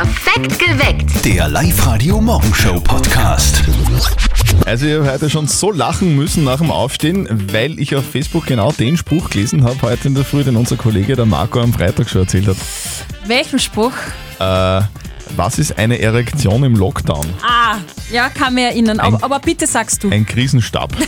Perfekt geweckt. Der Live-Radio Morgenshow Podcast. Also ich habe heute schon so lachen müssen nach dem Aufstehen, weil ich auf Facebook genau den Spruch gelesen habe heute in der Früh, den unser Kollege der Marco am Freitag schon erzählt hat. Welchen Spruch? Äh, was ist eine Erektion im Lockdown? Ah, ja, kann mich erinnern. Aber, aber bitte sagst du. Ein Krisenstab.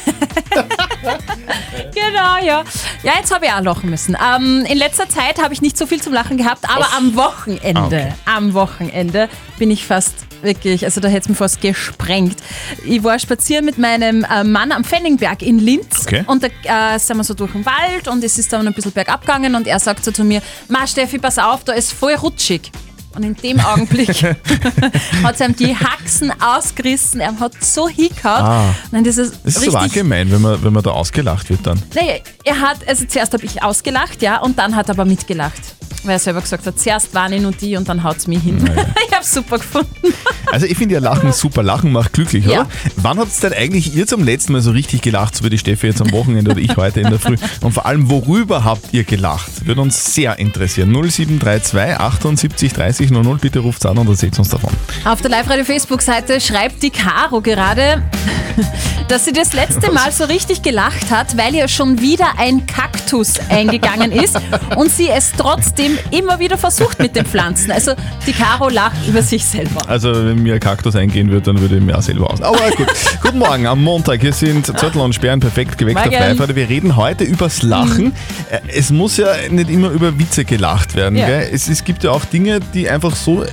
Genau, ja. Ja, jetzt habe ich auch lachen müssen. Ähm, in letzter Zeit habe ich nicht so viel zum Lachen gehabt, aber am Wochenende, Ah, okay. am Wochenende bin ich fast wirklich, also da hätte es mir fast gesprengt. Ich war spazieren mit meinem äh, Mann am Fenningberg in Linz Okay. und da äh, sind wir so durch den Wald und es ist dann ein bisschen bergab gegangen und er sagt so zu mir, Ma Steffi, pass auf, da ist voll rutschig. Und in dem Augenblick hat es ihm die Haxen ausgerissen, er hat so hingehauen. Ah. Nein, das ist, Das ist richtig gemein, wenn man, wenn man da ausgelacht wird dann. Nee, er hat, also zuerst habe ich ausgelacht, ja, und dann hat er aber mitgelacht. Weil er selber gesagt hat, zuerst waren ich nur die und dann haut's mich hin. ich habe super gefunden. Also ich finde ja Lachen super. Lachen macht glücklich, Ja. oder? Wann habt ihr denn eigentlich ihr zum letzten Mal so richtig gelacht, so wie die Steffi jetzt am Wochenende oder ich heute in der Früh? Und vor allem, worüber habt ihr gelacht? Würde uns sehr interessieren. 0732 78 30 00, bitte ruft an und erzählt uns davon. Auf der Live-Radio-Facebook-Seite schreibt die Caro gerade, dass sie das letzte Mal so richtig gelacht hat, weil ihr schon wieder ein Kaktus eingegangen ist und sie es trotzdem immer wieder versucht mit den Pflanzen. Also die Caro lacht über sich selber. Also wenn mir ein Kaktus eingehen würde, dann würde ich mir auch selber aus. Aber gut. Guten Morgen am Montag. Hier sind Zettel und Sperren perfekt geweckt auf live Wir reden heute übers Lachen. Äh, Es muss ja nicht immer über Witze gelacht werden. Ja. Es, es gibt ja auch Dinge, die einfach so,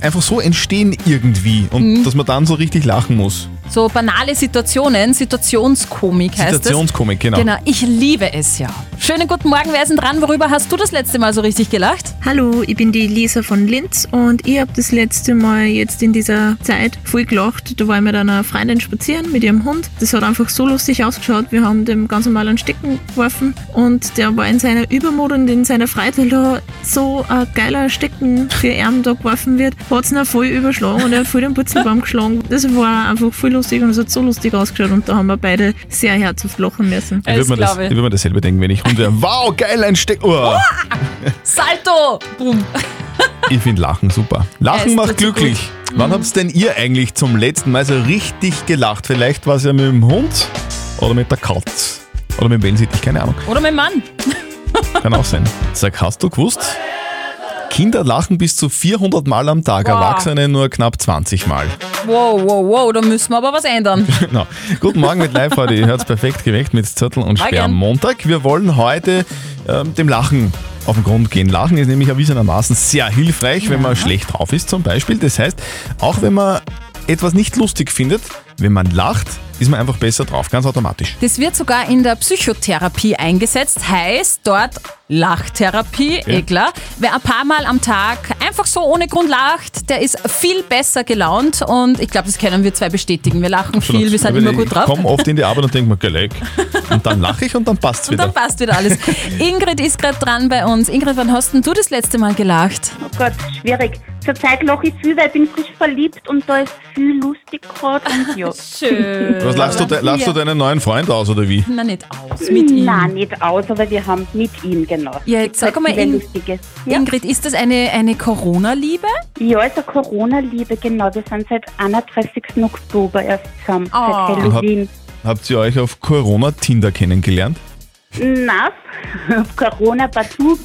einfach so entstehen irgendwie und dass man dann so richtig lachen muss. So banale Situationen, Situationskomik heißt es. Situationskomik, genau. Genau, ich liebe es ja. Schönen guten Morgen, wer ist denn dran? Worüber hast du das letzte Mal so richtig gelacht? Hallo, ich bin die Lisa von Linz und ich habe das letzte Mal jetzt in dieser Zeit voll gelacht. Da war ich mit einer Freundin spazieren mit ihrem Hund. Das hat einfach so lustig ausgeschaut. Wir haben dem ganz normal einen Stecken geworfen und der war in seiner Übermut und in seiner Freude, weil da so ein geiler Stecken für ihn da geworfen wird, hat es ihn voll überschlagen und er hat voll den Putzenbaum geschlagen. Das war einfach voll lustig und es hat so lustig ausgeschaut und da haben wir beide sehr herzhaft lachen müssen. Ich würde mir, das- ich. würd mir dasselbe denken, wenn ich Hund wäre. Wow, geil, ein Steck. Oh, Salto! Boom. ich finde Lachen super. Lachen Es macht glücklich. Wann habt denn ihr eigentlich zum letzten Mal so richtig gelacht? Vielleicht war es ja mit dem Hund oder mit der Katz. Oder mit dem Wellensittich, keine Ahnung. Oder mein Mann. Kann auch sein. Sag, hast du gewusst? Kinder lachen bis zu 400 Mal am Tag, Wow. Erwachsene nur knapp 20 Mal. Wow, wow, wow, da müssen wir aber was ändern. Genau. Guten Morgen mit Live heute. Ihr hört perfekt geweckt mit Zettel und Sperr am. Montag. Wir wollen heute ähm, dem Lachen auf den Grund gehen. Lachen ist nämlich erwiesenermaßen sehr hilfreich, wenn man schlecht drauf ist zum Beispiel. Das heißt, auch wenn man etwas nicht lustig findet, wenn man lacht, ist man einfach besser drauf, ganz automatisch. Das wird sogar in der Psychotherapie eingesetzt, heißt dort Lachtherapie, eh klar. Wer ein paar Mal am Tag einfach so ohne Grund lacht, der ist viel besser gelaunt und ich glaube, das können wir zwei bestätigen. Wir lachen viel, wir sind immer gut drauf. Ich komme oft in die Arbeit und denke mir, geleck. Und dann lache ich und dann passt es Und dann wieder. passt wieder alles. Ingrid ist gerade dran bei uns. Ingrid, wann hast denn du das letzte Mal gelacht? Oh Gott, schwierig. Zurzeit lache ich viel, weil ich bin frisch verliebt und da ist viel lustig gerade und ja. Schön. Was lachst du, de lachst du deinen neuen Freund aus oder wie? Na, nicht aus. Mit ihm. Nein, nicht aus, aber wir haben mit ihm, genau. Ja, jetzt sag mal, In-. Ingrid, ist das eine, eine Corona-Liebe? ja, also Corona-Liebe, genau. Wir sind seit 31. Oktober erst zusammen, Oh. seit Halloween. Habt ihr euch auf Corona-Tinder kennengelernt? Na, Corona partout.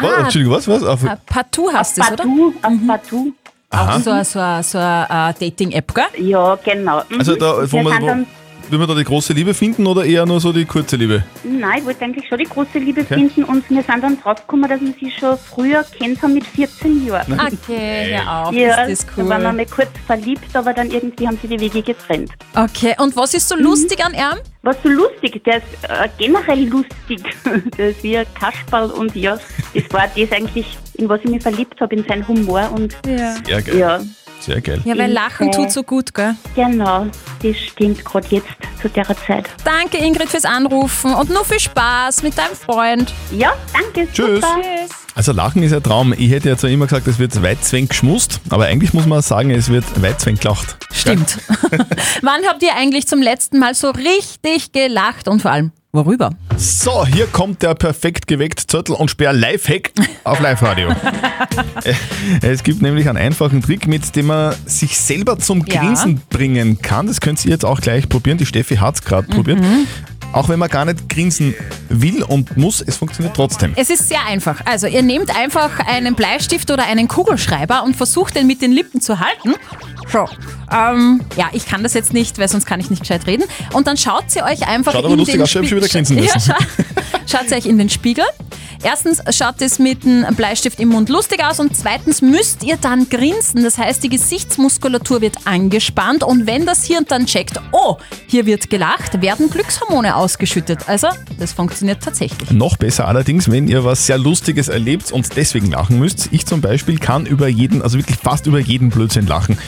Was? Entschuldigung, was? was? Auf, Ah, Partout hast du es, oder? Partout, auf partout. Aha. So, eine- so, eine- so eine äh, Dating-App, gell? Ja, genau. Mhm. Also da, wo wir man, sind wo, dann, will man da die große Liebe finden oder eher nur so die kurze Liebe? nein, ich wollte eigentlich schon die große Liebe finden und wir sind dann draufgekommen, dass wir sie schon früher kennt haben mit 14 Jahren. Okay, hör auf, Ja, ist das da waren wir cool. mal kurz verliebt, aber dann irgendwie haben sie die Wege getrennt. Okay, und was ist so lustig an ihm? Was so lustig, der ist äh, generell lustig. der ist wie ein Kasperl und ja, das war das eigentlich, in was ich mich verliebt habe, in seinen Humor und Ja. Sehr geil. ja, Sehr geil. Ja, weil Lachen tut so gut, gell? genau, das stimmt gerade jetzt zu der Zeit. Danke, Ingrid, fürs Anrufen und nur viel Spaß mit deinem Freund. Ja, danke. Tschüss. Super. Also Lachen ist ein Traum. Ich hätte ja zwar immer gesagt, es wird Weitzweng geschmust, aber eigentlich muss man sagen, es wird Weitzweng gelacht. Stimmt. Wann habt ihr eigentlich zum letzten Mal so richtig gelacht und vor allem, Worüber? So, hier kommt der perfekt geweckt Zettel und Sperr Lifehack auf Live-Radio. Es gibt nämlich einen einfachen Trick, mit dem man sich selber zum Ja. Grinsen bringen kann. Das könnt ihr jetzt auch gleich probieren. Die Steffi hat es gerade probiert. Auch wenn man gar nicht grinsen will und muss, es funktioniert trotzdem. Es ist sehr einfach. Also ihr nehmt einfach einen Bleistift oder einen Kugelschreiber und versucht den mit den Lippen zu halten. So. Ähm, ja, ich kann das jetzt nicht, weil sonst kann ich nicht gescheit reden. Und dann schaut sie euch einfach Schaut in aber lustig den aus, ich hab schon wieder grinsen Ja, müssen. scha schaut sie euch in den Spiegel. Erstens schaut es mit dem Bleistift im Mund lustig aus und zweitens müsst ihr dann grinsen. Das heißt, die Gesichtsmuskulatur wird angespannt und wenn das Hirn dann checkt, oh, hier wird gelacht, werden Glückshormone ausgeschüttet. Also, das funktioniert tatsächlich. Noch besser allerdings, wenn ihr was sehr Lustiges erlebt und deswegen lachen müsst. Ich zum Beispiel kann über jeden, also wirklich fast über jeden Blödsinn lachen.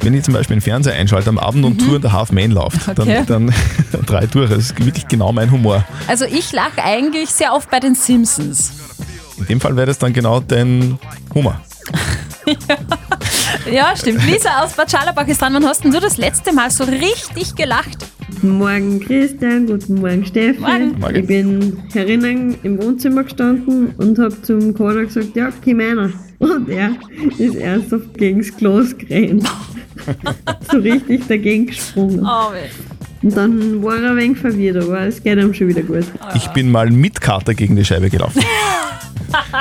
Wenn ich zum Beispiel den Fernseher einschalte am Abend und Tour in der Half Man läuft, Okay. dann, dann drei durch. Das ist wirklich genau mein Humor. Also ich lache eigentlich sehr oft bei den Simpsons. In dem Fall wäre das dann genau dein Humor. Ja, stimmt. Lisa aus ist dran. Wann hast denn du das letzte Mal so richtig gelacht? Guten Morgen Christian, guten Morgen Steffi. Morgen. Morgen. Ich bin herinnen im Wohnzimmer gestanden und habe zum Kader gesagt, ja, komm einer. Und er ist ernsthaft gegens Glas gerannt. so richtig dagegen gesprungen. Oh, Und dann war er ein wenig verwirrt, aber es geht ihm schon wieder gut. Ich bin mal mit Kater gegen die Scheibe gelaufen.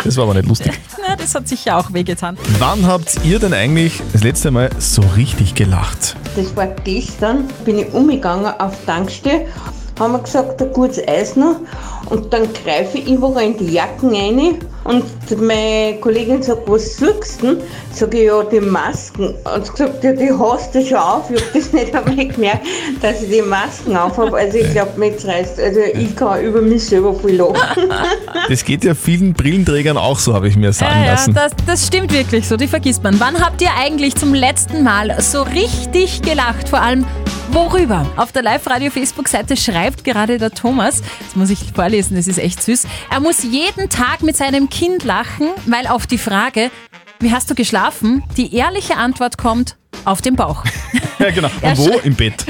Das war aber nicht lustig. na, das hat sicher auch wehgetan. Wann habt ihr denn eigentlich das letzte Mal so richtig gelacht? Das war gestern, bin ich umgegangen auf die Tankstelle, haben wir gesagt, ein gutes Eis noch. Und dann greife ich überall in die Jacken rein und meine Kollegin sagt, was suchst du denn? Sag ich, ja, die Masken. Und sie gesagt, ja, die hast du schon auf. Ich habe das nicht einmal gemerkt, dass ich die Masken auf habe. Also ich glaube, mir jetzt reißt. Also ich kann über mich selber viel lachen. Das geht ja vielen Brillenträgern auch so, habe ich mir sagen Ja, ja, lassen. das, das stimmt wirklich so, die vergisst man. Wann habt ihr eigentlich zum letzten Mal so richtig gelacht? Vor allem, worüber? Auf der Live-Radio-Facebook-Seite schreibt gerade der Thomas, das muss ich vorlesen, das ist echt süß, er muss jeden Tag mit seinem Kind lachen, weil auf die Frage, wie hast du geschlafen, die ehrliche Antwort kommt, auf dem Bauch. Ja, genau. Und wo? Im Bett.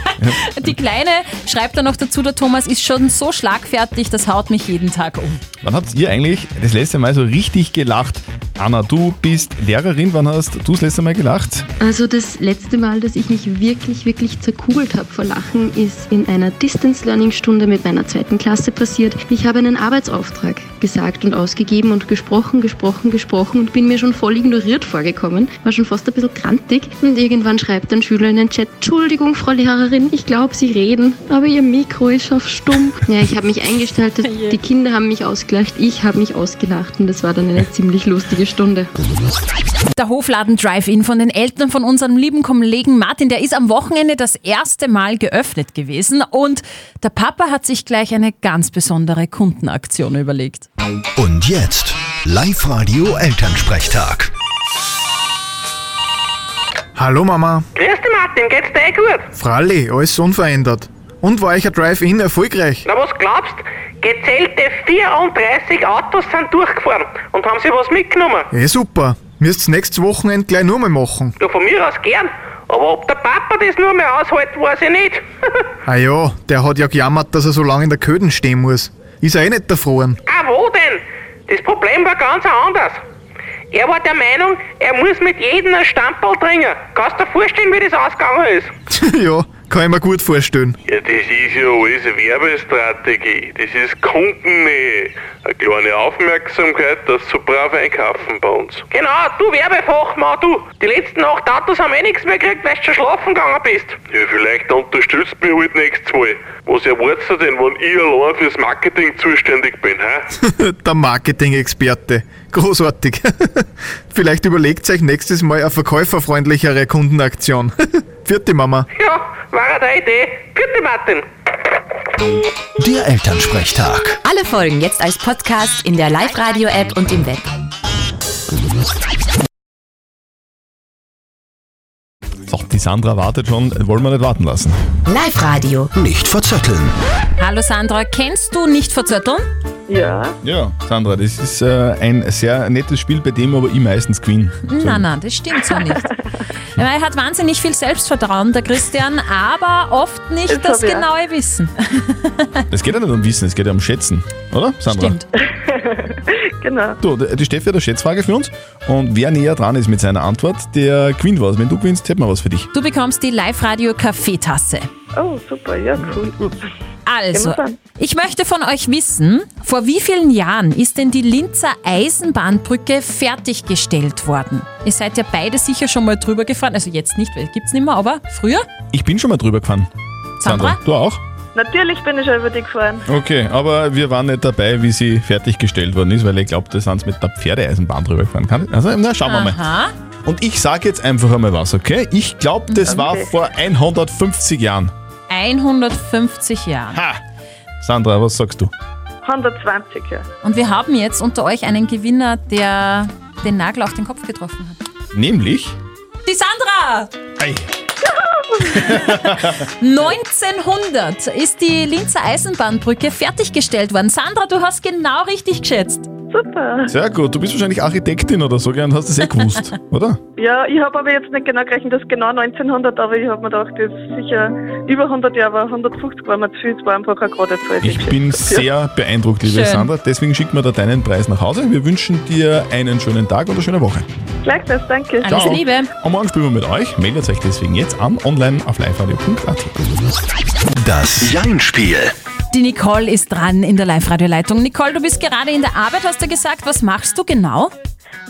Die Kleine, schreibt dann noch dazu, der Thomas ist schon so schlagfertig, das haut mich jeden Tag um. Wann habt ihr eigentlich das letzte Mal so richtig gelacht? Anna, du bist Lehrerin. Wann hast du das letzte Mal gelacht? Also das letzte Mal, dass ich mich wirklich, wirklich zerkugelt habe vor Lachen, ist in einer Distance-Learning-Stunde mit meiner zweiten Klasse passiert. Ich habe einen Arbeitsauftrag gesagt und ausgegeben und gesprochen, gesprochen, gesprochen und bin mir schon voll ignoriert vorgekommen, war schon fast ein bisschen krantig und irgendwann schreibt ein Schüler in den Chat, Entschuldigung, Frau Lehrerin, ich glaube, Sie reden, aber Ihr Mikro ist auf stumm. Ja, ich habe mich eingestellt, die Kinder haben mich ausgelacht, ich habe mich ausgelacht und das war dann eine ziemlich lustige Stunde. Der Hofladen Drive-In von den Eltern von unserem lieben Kollegen Martin, der ist am Wochenende das erste Mal geöffnet gewesen und der Papa hat sich gleich eine ganz besondere Kundenaktion überlegt. Und jetzt Live-Radio Elternsprechtag. Hallo Mama. Grüß dich Martin, geht's dir eh gut? Fralli, alles unverändert. Und war euch ein Drive-In erfolgreich? Na was glaubst? Gezählte 34 Autos sind durchgefahren und haben sich was mitgenommen. Eh super. Müsst's nächstes Wochenende gleich nur mal machen. Ja, von mir aus gern. Aber ob der Papa das nur mehr aushält, weiß ich nicht. Ah ja, der hat ja gejammert, dass er so lange in der Köden stehen muss. Ist er eh nicht erfroren. ah, wo denn? Das Problem war ganz anders. Er war der Meinung, er muss mit jedem ein Stamperl trinken. Kannst du dir vorstellen, wie das ausgegangen ist? ja, kann ich mir gut vorstellen. Ja, das ist ja alles Werbestrategie. Das ist Kundennähe. Eine kleine Aufmerksamkeit, dass sie so brav einkaufen bei uns. Genau, du Werbefachmann, du. Die letzten acht Autos haben eh nichts mehr gekriegt, weil du schon schlafen gegangen bist. Ja, vielleicht unterstützt mich halt nächstes Mal. Was erwartest du denn, wenn ich allein fürs Marketing zuständig bin, hä? der Marketing-Experte. Großartig. Vielleicht überlegt euch nächstes Mal eine verkäuferfreundlichere Kundenaktion. Vierte Mama. Ja, war eine Idee. Bitte, Martin. Der Elternsprechtag. Alle Folgen jetzt als Podcast in der Live-Radio-App und im Web. So, die Sandra wartet schon. Wollen wir nicht warten lassen. Live-Radio. Nicht verzetteln. Hallo Sandra, kennst du nicht verzötteln? Ja. Ja, Sandra, das ist äh, ein sehr nettes Spiel, bei dem aber ich meistens gewinne. Nein, nein, das stimmt so nicht. Er hat wahnsinnig viel Selbstvertrauen, der Christian, aber oft nicht Das das genaue Wissen. Es geht ja nicht um Wissen, es geht ja um Schätzen, oder, Sandra? Stimmt. genau. Du, die Steffi hat eine Schätzfrage für uns und wer näher dran ist mit seiner Antwort, der gewinnt was. Wenn du gewinnst, hätten wir was für dich. Du bekommst die Live-Radio-Kaffeetasse. Oh, super, ja, cool. Also, ich möchte von euch wissen, vor wie vielen Jahren ist denn die Linzer Eisenbahnbrücke fertiggestellt worden? Ihr seid ja beide sicher schon mal drüber gefahren, also jetzt nicht, weil gibt's nicht mehr, aber früher? Ich bin schon mal drüber gefahren. Sandra? Du auch? Natürlich bin ich schon über dich gefahren. Okay, aber wir waren nicht dabei, wie sie fertiggestellt worden ist, weil ich glaube, da sind sie mit der Pferdeeisenbahn drüber gefahren. Kann ich? Also, na, schauen wir mal. Und ich sage jetzt einfach einmal was, okay? Ich glaube, das war Okay. vor 150 Jahren. 150 Jahren. Ha! Sandra, was sagst du? 120, ja. Und wir haben jetzt unter euch einen Gewinner, der den Nagel auf den Kopf getroffen hat. Nämlich? Die Sandra! Ei. 1900 ist die Linzer Eisenbahnbrücke fertiggestellt worden. Sandra, du hast genau richtig geschätzt. Super. Sehr gut, du bist wahrscheinlich Architektin oder so, gell, und hast das eh gewusst, oder? Ja, ich habe aber jetzt nicht genau gerechnet, dass genau 1900, aber ich habe mir gedacht, das ist sicher über 100 Jahre, aber 150 war mir zu viel, es war einfach gerade die Ich bin sehr beeindruckt, liebe Schön. Sandra. Deswegen schicken wir da deinen Preis nach Hause. Wir wünschen dir einen schönen Tag und eine schöne Woche. Gleichfalls, danke. Ciao. Und morgen spielen wir mit euch. Meldet euch deswegen jetzt an, online auf liveradio.at. Das Jein-Spiel. Die Nicole ist dran in der Live-Radio-Leitung. Nicole, du bist gerade in der Arbeit, hast du gesagt. Was machst du genau?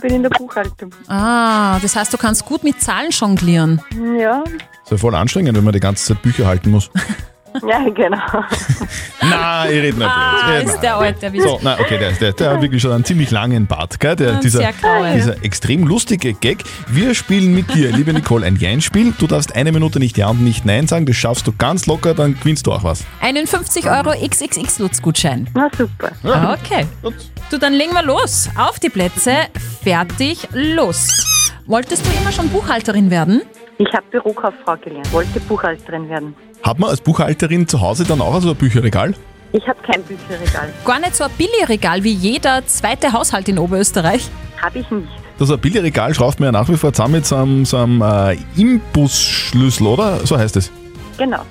bin in der Buchhaltung. Ah, das heißt, du kannst gut mit Zahlen jonglieren. Ja, Ist ja voll anstrengend, wenn man die ganze Zeit Bücher halten muss. ja, genau. Na, ich rede nicht. Ah, red ist der Alte. wie- So, na, okay, der, der, der hat wirklich schon einen ziemlich langen Bart, gell? Der, Ja, dieser, sehr grau, ja. dieser extrem lustige Gag. Wir spielen mit dir, liebe Nicole, ein Jein-Spiel. Du darfst eine Minute nicht Ja und nicht Nein sagen. Das schaffst du ganz locker, dann gewinnst du auch was. Einen 50 Euro XXX-Lutz-Gutschein. Na super. Ah, Okay. Du, dann legen wir los. Auf die Plätze, fertig, los. Wolltest du immer schon Buchhalterin werden? Ich habe Bürokauffrau gelernt, wollte Buchhalterin werden. Hat man als Buchhalterin zu Hause dann auch so ein Bücherregal? Ich habe kein Bücherregal. Gar nicht so ein Billigregal wie jeder zweite Haushalt in Oberösterreich. Habe ich nicht. Das ein Billigregal schraubt man ja nach wie vor zusammen mit so einem, so einem äh, Imbusschlüssel, oder? So heißt es. Genau.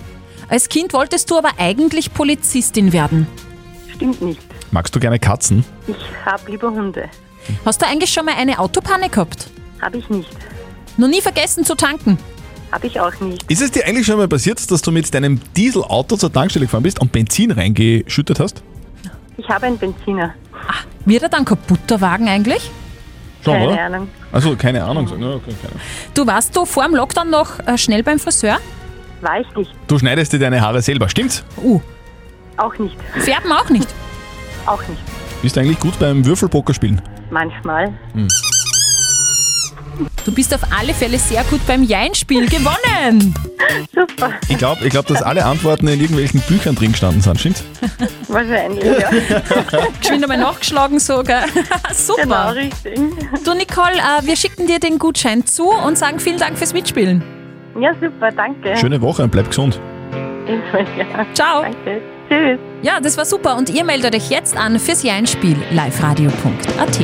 Als Kind wolltest du aber eigentlich Polizistin werden. Stimmt nicht. Magst du gerne Katzen? Ich habe lieber Hunde. Hast du eigentlich schon mal eine Autopanne gehabt? Habe ich nicht. Noch nie vergessen zu tanken? Habe ich auch nicht. Ist es dir eigentlich schon mal passiert, dass du mit deinem Dieselauto zur Tankstelle gefahren bist und Benzin reingeschüttet hast? Ich habe einen Benziner. Wird er dann kaputt, der Wagen eigentlich? Schon, Keine oder? Ahnung. Also keine Ahnung. so- ja, okay, keine Ahnung. Du warst du vor dem Lockdown noch äh, schnell beim Friseur? War ich nicht. Du schneidest dir deine Haare selber, stimmt's? Uh. Auch nicht. Färben auch nicht. Auch nicht. Bist du eigentlich gut beim Würfelpoker spielen? Manchmal. Hm. Du bist auf alle Fälle sehr gut beim Jein-Spiel gewonnen. Super. Ich glaube, ich glaub, dass alle Antworten in irgendwelchen Büchern drin gestanden sind, stimmt's? Wahrscheinlich, ja. Geschwind einmal nachgeschlagen sogar. Super. Genau, richtig. Du Nicole, äh, wir schicken dir den Gutschein zu und sagen vielen Dank fürs Mitspielen. Ja, super, danke. Schöne Woche und bleib gesund. Ebenfalls, ja. Ciao. Danke. Tschüss. Ja, das war super und ihr meldet euch jetzt an fürs Jein-Spiel liveradio.at.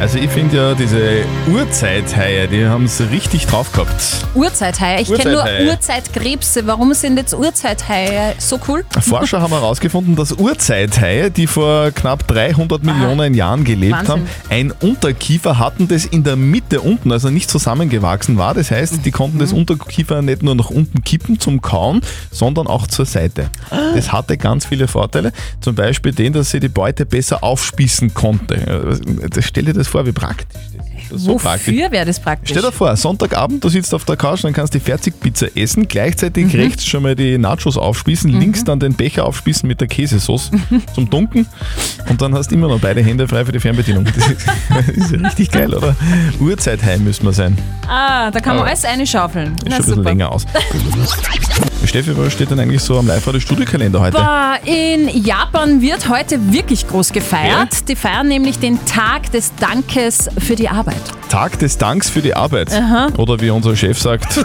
Also ich finde ja diese Urzeithaie, die haben es richtig drauf gehabt. Urzeithaie. Ich kenne nur. Urzeitkrebse. Warum sind jetzt Urzeithaie so cool? Forscher haben herausgefunden, dass Urzeithaie, die vor knapp 300 Millionen Jahren gelebt Wahnsinn. haben, ein Unterkiefer hatten, das in der Mitte unten, also nicht zusammengewachsen war. Das heißt, die konnten das Unterkiefer nicht nur nach unten kippen zum Kauen, sondern auch zur Seite. Das hatte ganz viele Vorteile. Zum Beispiel den, dass sie die Beute besser aufspießen konnte. Stell dir das vor, wie praktisch das ist. Das ist so praktisch. Wofür wäre das praktisch? Stell dir vor, Sonntagabend, du sitzt auf der Couch, dann kannst du die Fertigpizza essen, gleichzeitig Mhm. rechts schon mal die Nachos aufspießen, links dann den Becher aufspießen mit der Käsesauce zum Dunken und dann hast du immer noch beide Hände frei für die Fernbedienung. Das ist, das ist ja richtig geil, oder? Uhrzeitheim müssen wir sein. Ah, da kann man Aber alles einschaufeln. Na schon ein bisschen länger aus. Steffi, was steht denn eigentlich so am Live-Radio-Studiokalender heute? Boah, in Japan wird heute wirklich groß gefeiert. Die feiern nämlich den Tag des Dankes für die Arbeit. Tag des Danks für die Arbeit. Aha. Oder wie unser Chef sagt.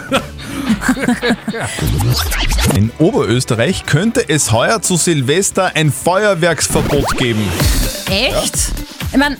In Oberösterreich könnte es heuer zu Silvester ein Feuerwerksverbot geben. Echt? Ich meine,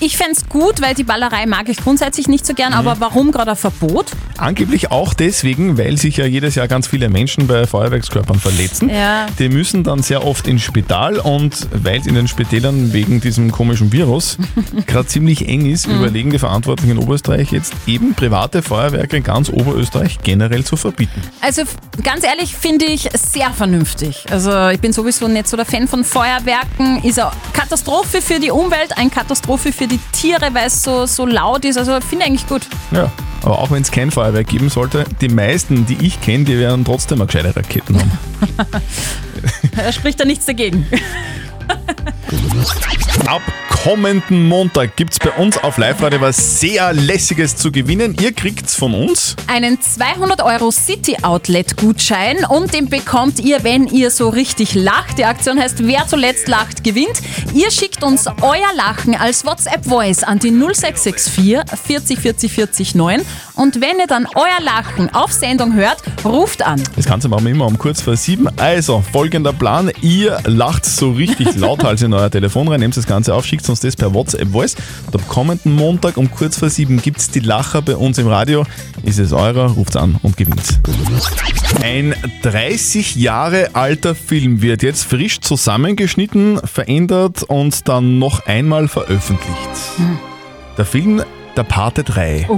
ich fände gut, weil die Ballerei mag ich grundsätzlich nicht so gern, aber warum gerade ein Verbot? Angeblich auch deswegen, weil sich ja jedes Jahr ganz viele Menschen bei Feuerwerkskörpern verletzen. Ja. Die müssen dann sehr oft ins Spital und weil es in den Spitälern wegen diesem komischen Virus gerade ziemlich eng ist, Mhm. überlegen die Verantwortlichen in Oberösterreich jetzt eben private Feuerwerke in ganz Oberösterreich generell zu verbieten. Also ganz ehrlich finde ich sehr vernünftig. Also ich bin sowieso nicht so der Fan von Feuerwerken. Ist eine Katastrophe für die Umwelt, eine Katastrophe für die Tiere, weil es so, so laut ist. Also finde ich eigentlich gut. Ja, aber auch wenn es kein Feuerwerk geben sollte, die meisten, die ich kenne, die werden trotzdem eine gescheite Raketen haben. Da spricht da nichts dagegen. Ab kommenden Montag gibt es bei uns auf Live-Radio was sehr Lässiges zu gewinnen. Ihr kriegt's von uns. Einen 200 Euro City Outlet Gutschein und den bekommt ihr, wenn ihr so richtig lacht. Die Aktion heißt Wer zuletzt lacht, gewinnt. Ihr schickt uns euer Lachen als WhatsApp Voice an die 0664 40 40 40 9 und wenn ihr dann euer Lachen auf Sendung hört, ruft an. Das Ganze machen wir immer um kurz vor sieben. Also, folgender Plan. Ihr lacht so richtig lauthals in euer Telefon rein, nehmt das Ganze auf, schickt uns das per WhatsApp Voice. Und am kommenden Montag um kurz vor sieben gibt es die Lacher bei uns im Radio. Ist es eurer, ruft's an und gewinnt. Ein 30 Jahre alter Film wird jetzt frisch zusammengeschnitten, verändert und dann noch einmal veröffentlicht. Der Film Der Pate 3.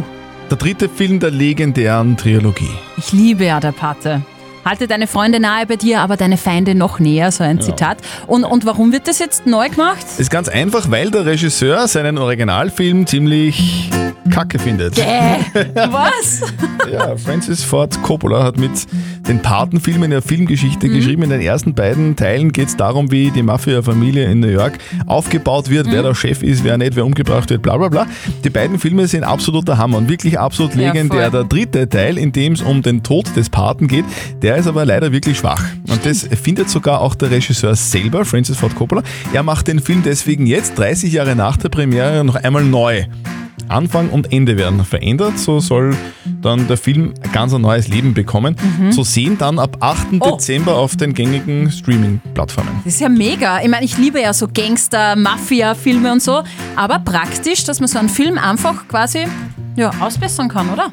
Der dritte Film der legendären Trilogie. Ich liebe ja der Pate. Halte deine Freunde nahe bei dir, aber deine Feinde noch näher, so ein Ja. Zitat. Und, und warum wird das jetzt neu gemacht? Ist ganz einfach, weil der Regisseur seinen Originalfilm ziemlich kacke findet. Gäh, was? Ja, Francis Ford Coppola hat mit den Patenfilmen eine Filmgeschichte geschrieben. In den ersten beiden Teilen geht es darum, wie die Mafia-Familie in New York aufgebaut wird, wer der Chef ist, wer nicht, wer umgebracht wird, bla bla bla. Die beiden Filme sind absoluter Hammer und wirklich absolut Ja, legendär. voll. der dritte Teil, in dem es um den Tod des Paten geht, der ist aber leider wirklich schwach. Und das findet sogar auch der Regisseur selber, Francis Ford Coppola. Er macht den Film deswegen jetzt, 30 Jahre nach der Premiere, noch einmal neu. Anfang und Ende werden verändert. So soll dann der Film ein ganz ein neues Leben bekommen. Mhm. Zu sehen dann ab 8. Oh. Dezember auf den gängigen Streaming-Plattformen. Das ist ja mega. Ich meine, ich liebe ja so Gangster, Mafia-Filme und so, aber praktisch, dass man so einen Film einfach quasi ja, ausbessern kann, oder?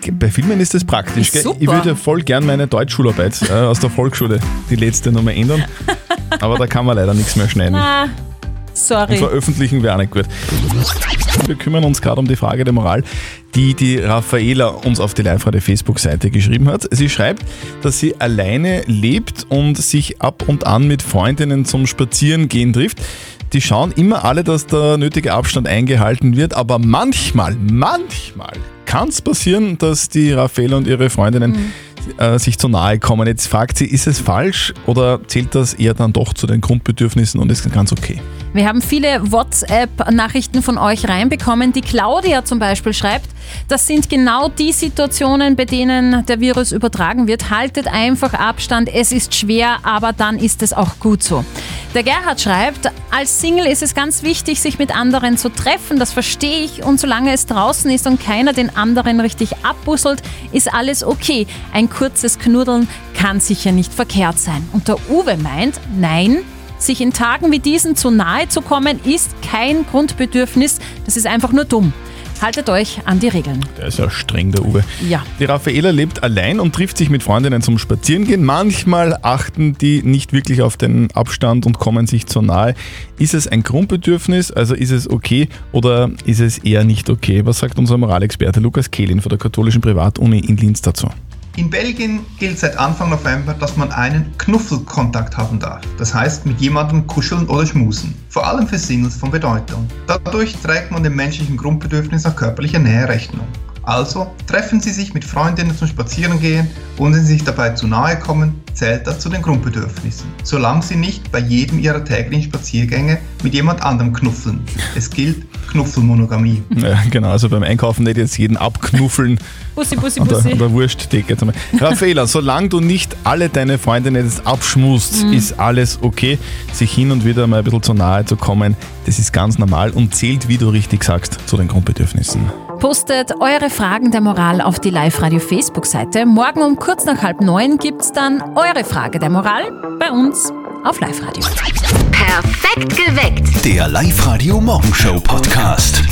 Das bei Filmen ist das praktisch. Ist. Ich würde voll gern meine Deutschschularbeit äh, aus der Volksschule, die letzte nochmal ändern. Aber da kann man leider nichts mehr schneiden. Und sorry. veröffentlichen wäre auch nicht gut. Wir kümmern uns gerade um die Frage der Moral, die die Raffaela uns auf die Live-Radio-Facebook-Seite geschrieben hat. Sie schreibt, dass sie alleine lebt und sich ab und an mit Freundinnen zum Spazierengehen trifft. Die schauen immer alle, dass der nötige Abstand eingehalten wird, aber manchmal, manchmal kann es passieren, dass die Raffaela und ihre Freundinnen äh, sich zu nahe kommen. Jetzt fragt sie, ist es falsch oder zählt das eher dann doch zu den Grundbedürfnissen und ist ganz okay? Wir haben viele WhatsApp-Nachrichten von euch reinbekommen. Die Claudia zum Beispiel schreibt, das sind genau die Situationen, bei denen der Virus übertragen wird. Haltet einfach Abstand, es ist schwer, aber dann ist es auch gut so. Der Gerhard schreibt, als Single ist es ganz wichtig, sich mit anderen zu treffen, das verstehe ich. Und solange es draußen ist und keiner den anderen richtig abbusselt, ist alles okay. Ein kurzes Knuddeln kann sicher nicht verkehrt sein. Und der Uwe meint, nein, sich in Tagen wie diesen zu nahe zu kommen, ist kein Grundbedürfnis. Das ist einfach nur dumm. Haltet euch an die Regeln. Der ist ja streng, der Uwe. Ja. Die Raffaela lebt allein und trifft sich mit Freundinnen zum Spazierengehen. Manchmal achten die nicht wirklich auf den Abstand und kommen sich zu nahe. Ist es ein Grundbedürfnis, also ist es okay oder ist es eher nicht okay? Was sagt unser Moralexperte Lukas Kehlin von der katholischen Privatuni in Linz dazu? In Belgien gilt seit Anfang November, dass man einen Knuffelkontakt haben darf. Das heißt, mit jemandem kuscheln oder schmusen. Vor allem für Singles von Bedeutung. Dadurch trägt man dem menschlichen Grundbedürfnis nach körperlicher Nähe Rechnung. Also treffen Sie sich mit Freundinnen zum Spazierengehen und wenn Sie sich dabei zu nahe kommen, zählt das zu den Grundbedürfnissen. Solange Sie nicht bei jedem Ihrer täglichen Spaziergänge mit jemand anderem knuffeln. Es gilt Knuffelmonogamie. Ja, genau, also beim Einkaufen nicht jetzt jeden abknuffeln. Bussi, Bussi, Bussi. an der Wursttheke. zum Beispiel. Raffaela, solange du nicht alle deine Freundinnen jetzt abschmust, Mhm. ist alles okay. Sich hin und wieder mal ein bisschen zu nahe zu kommen, das ist ganz normal und zählt, wie du richtig sagst, zu den Grundbedürfnissen. Postet eure Fragen der Moral auf die Live-Radio-Facebook-Seite. Morgen um kurz nach halb neun gibt's dann eure Frage der Moral bei uns auf Live-Radio. Perfekt geweckt. Der Live-Radio Morgenshow Podcast.